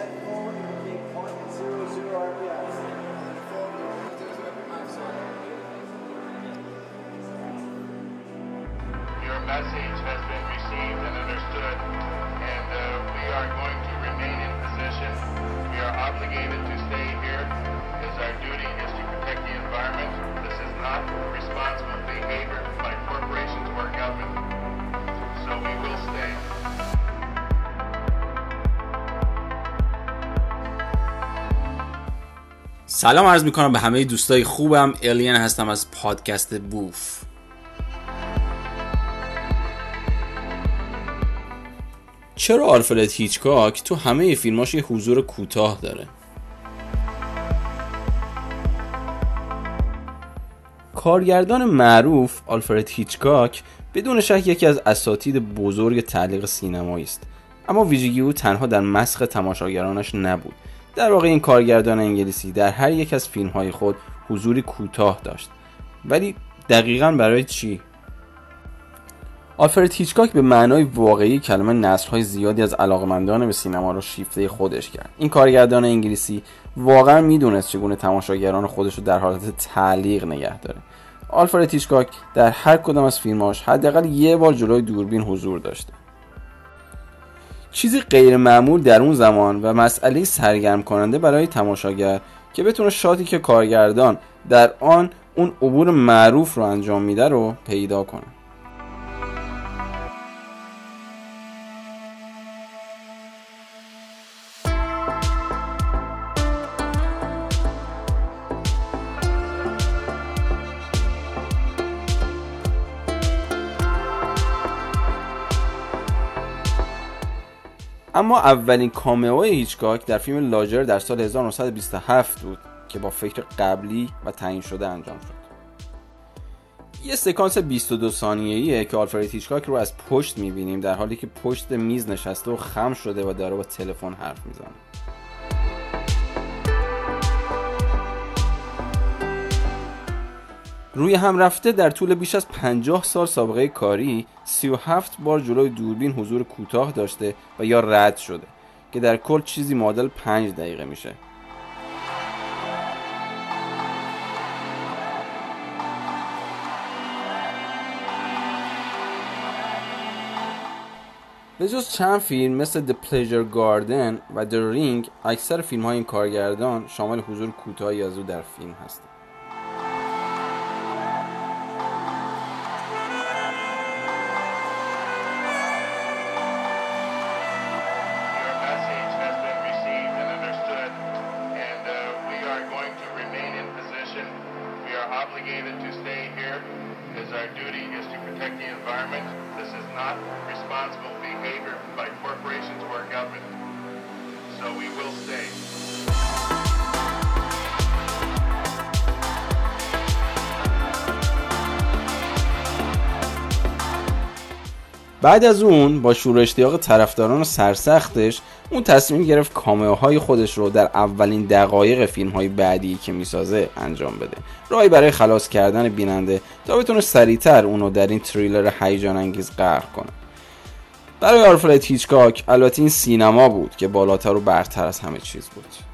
head forward and keep point zero zero RPMs. Your message has been received and understood, and uh, we are going to remain in position. We are obligated to stay here, as our duty is to protect the environment. This is not responsible. سلام عرض می‌کنم به همه دوستای خوبم. الین هستم از پادکست بوف. چرا آلفرد هیچکاک تو همه فیلماش یه حضور کوتاه داره؟ کارگردان معروف آلفرد هیچکاک بدون شک یکی از اساتید بزرگ تعلیق سینمایی است. اما ویژگی او تنها در مسخ تماشاگرانش نبود. در واقع این کارگردان انگلیسی در هر یک از فیلم های خود حضوری کوتاه داشت. ولی دقیقا برای چی؟ آلفرد هیچکاک به معنای واقعی کلمه نسل‌های زیادی از علاقمندان به سینما را شیفته خودش کرد. این کارگردان انگلیسی واقعا می‌دونست چگونه تماشاگران خودش رو در حالت تعلیق نگه داره. آلفرد هیچکاک در هر کدام از فیلماش حداقل یه بار جلوی دوربین حضور داشته. چیزی غیر معمول در اون زمان و مسئله سرگرم کننده برای تماشاگر که بتونه شاتی که کارگردان در آن اون عبور معروف رو انجام میده رو پیدا کنه. اما اولین کامیو هیچکاک در فیلم لاجر در سال 1927 بود که با فکر قبلی و تعیین شده انجام شد. یه سکانس 22 ثانیه‌ایه که آلفرد هیچکاک رو از پشت می‌بینیم در حالی که پشت میز نشسته و خم شده و داره با تلفن حرف می‌زنه. روی هم رفته در طول بیش از 50 سال سابقه کاری 37 بار جلوی دوربین حضور کوتاه داشته و یا رد شده که در کل چیزی معادل 5 دقیقه میشه. به جز چند فیلم مثل The Pleasure Garden و The Ring اکثر فیلم های این کارگردان شامل حضور کوتاهی از او در فیلم هستند. Obligated to stay here, as our duty is to protect the environment. This is not responsible behavior by corporations or government, so we will stay. بعد از اون با شور اشتیاق طرفداران سرسختش اون تصمیم گرفت کامئوهای خودش رو در اولین دقایق فیلم های بعدی که می‌سازه انجام بده. راهی برای خلاص کردن بیننده تا بتونه سریعتر اونو در این تریلر هیجان انگیز غرق کنه. برای آلفرد هیچکاک البته این سینما بود که بالاتر و برتر از همه چیز بود.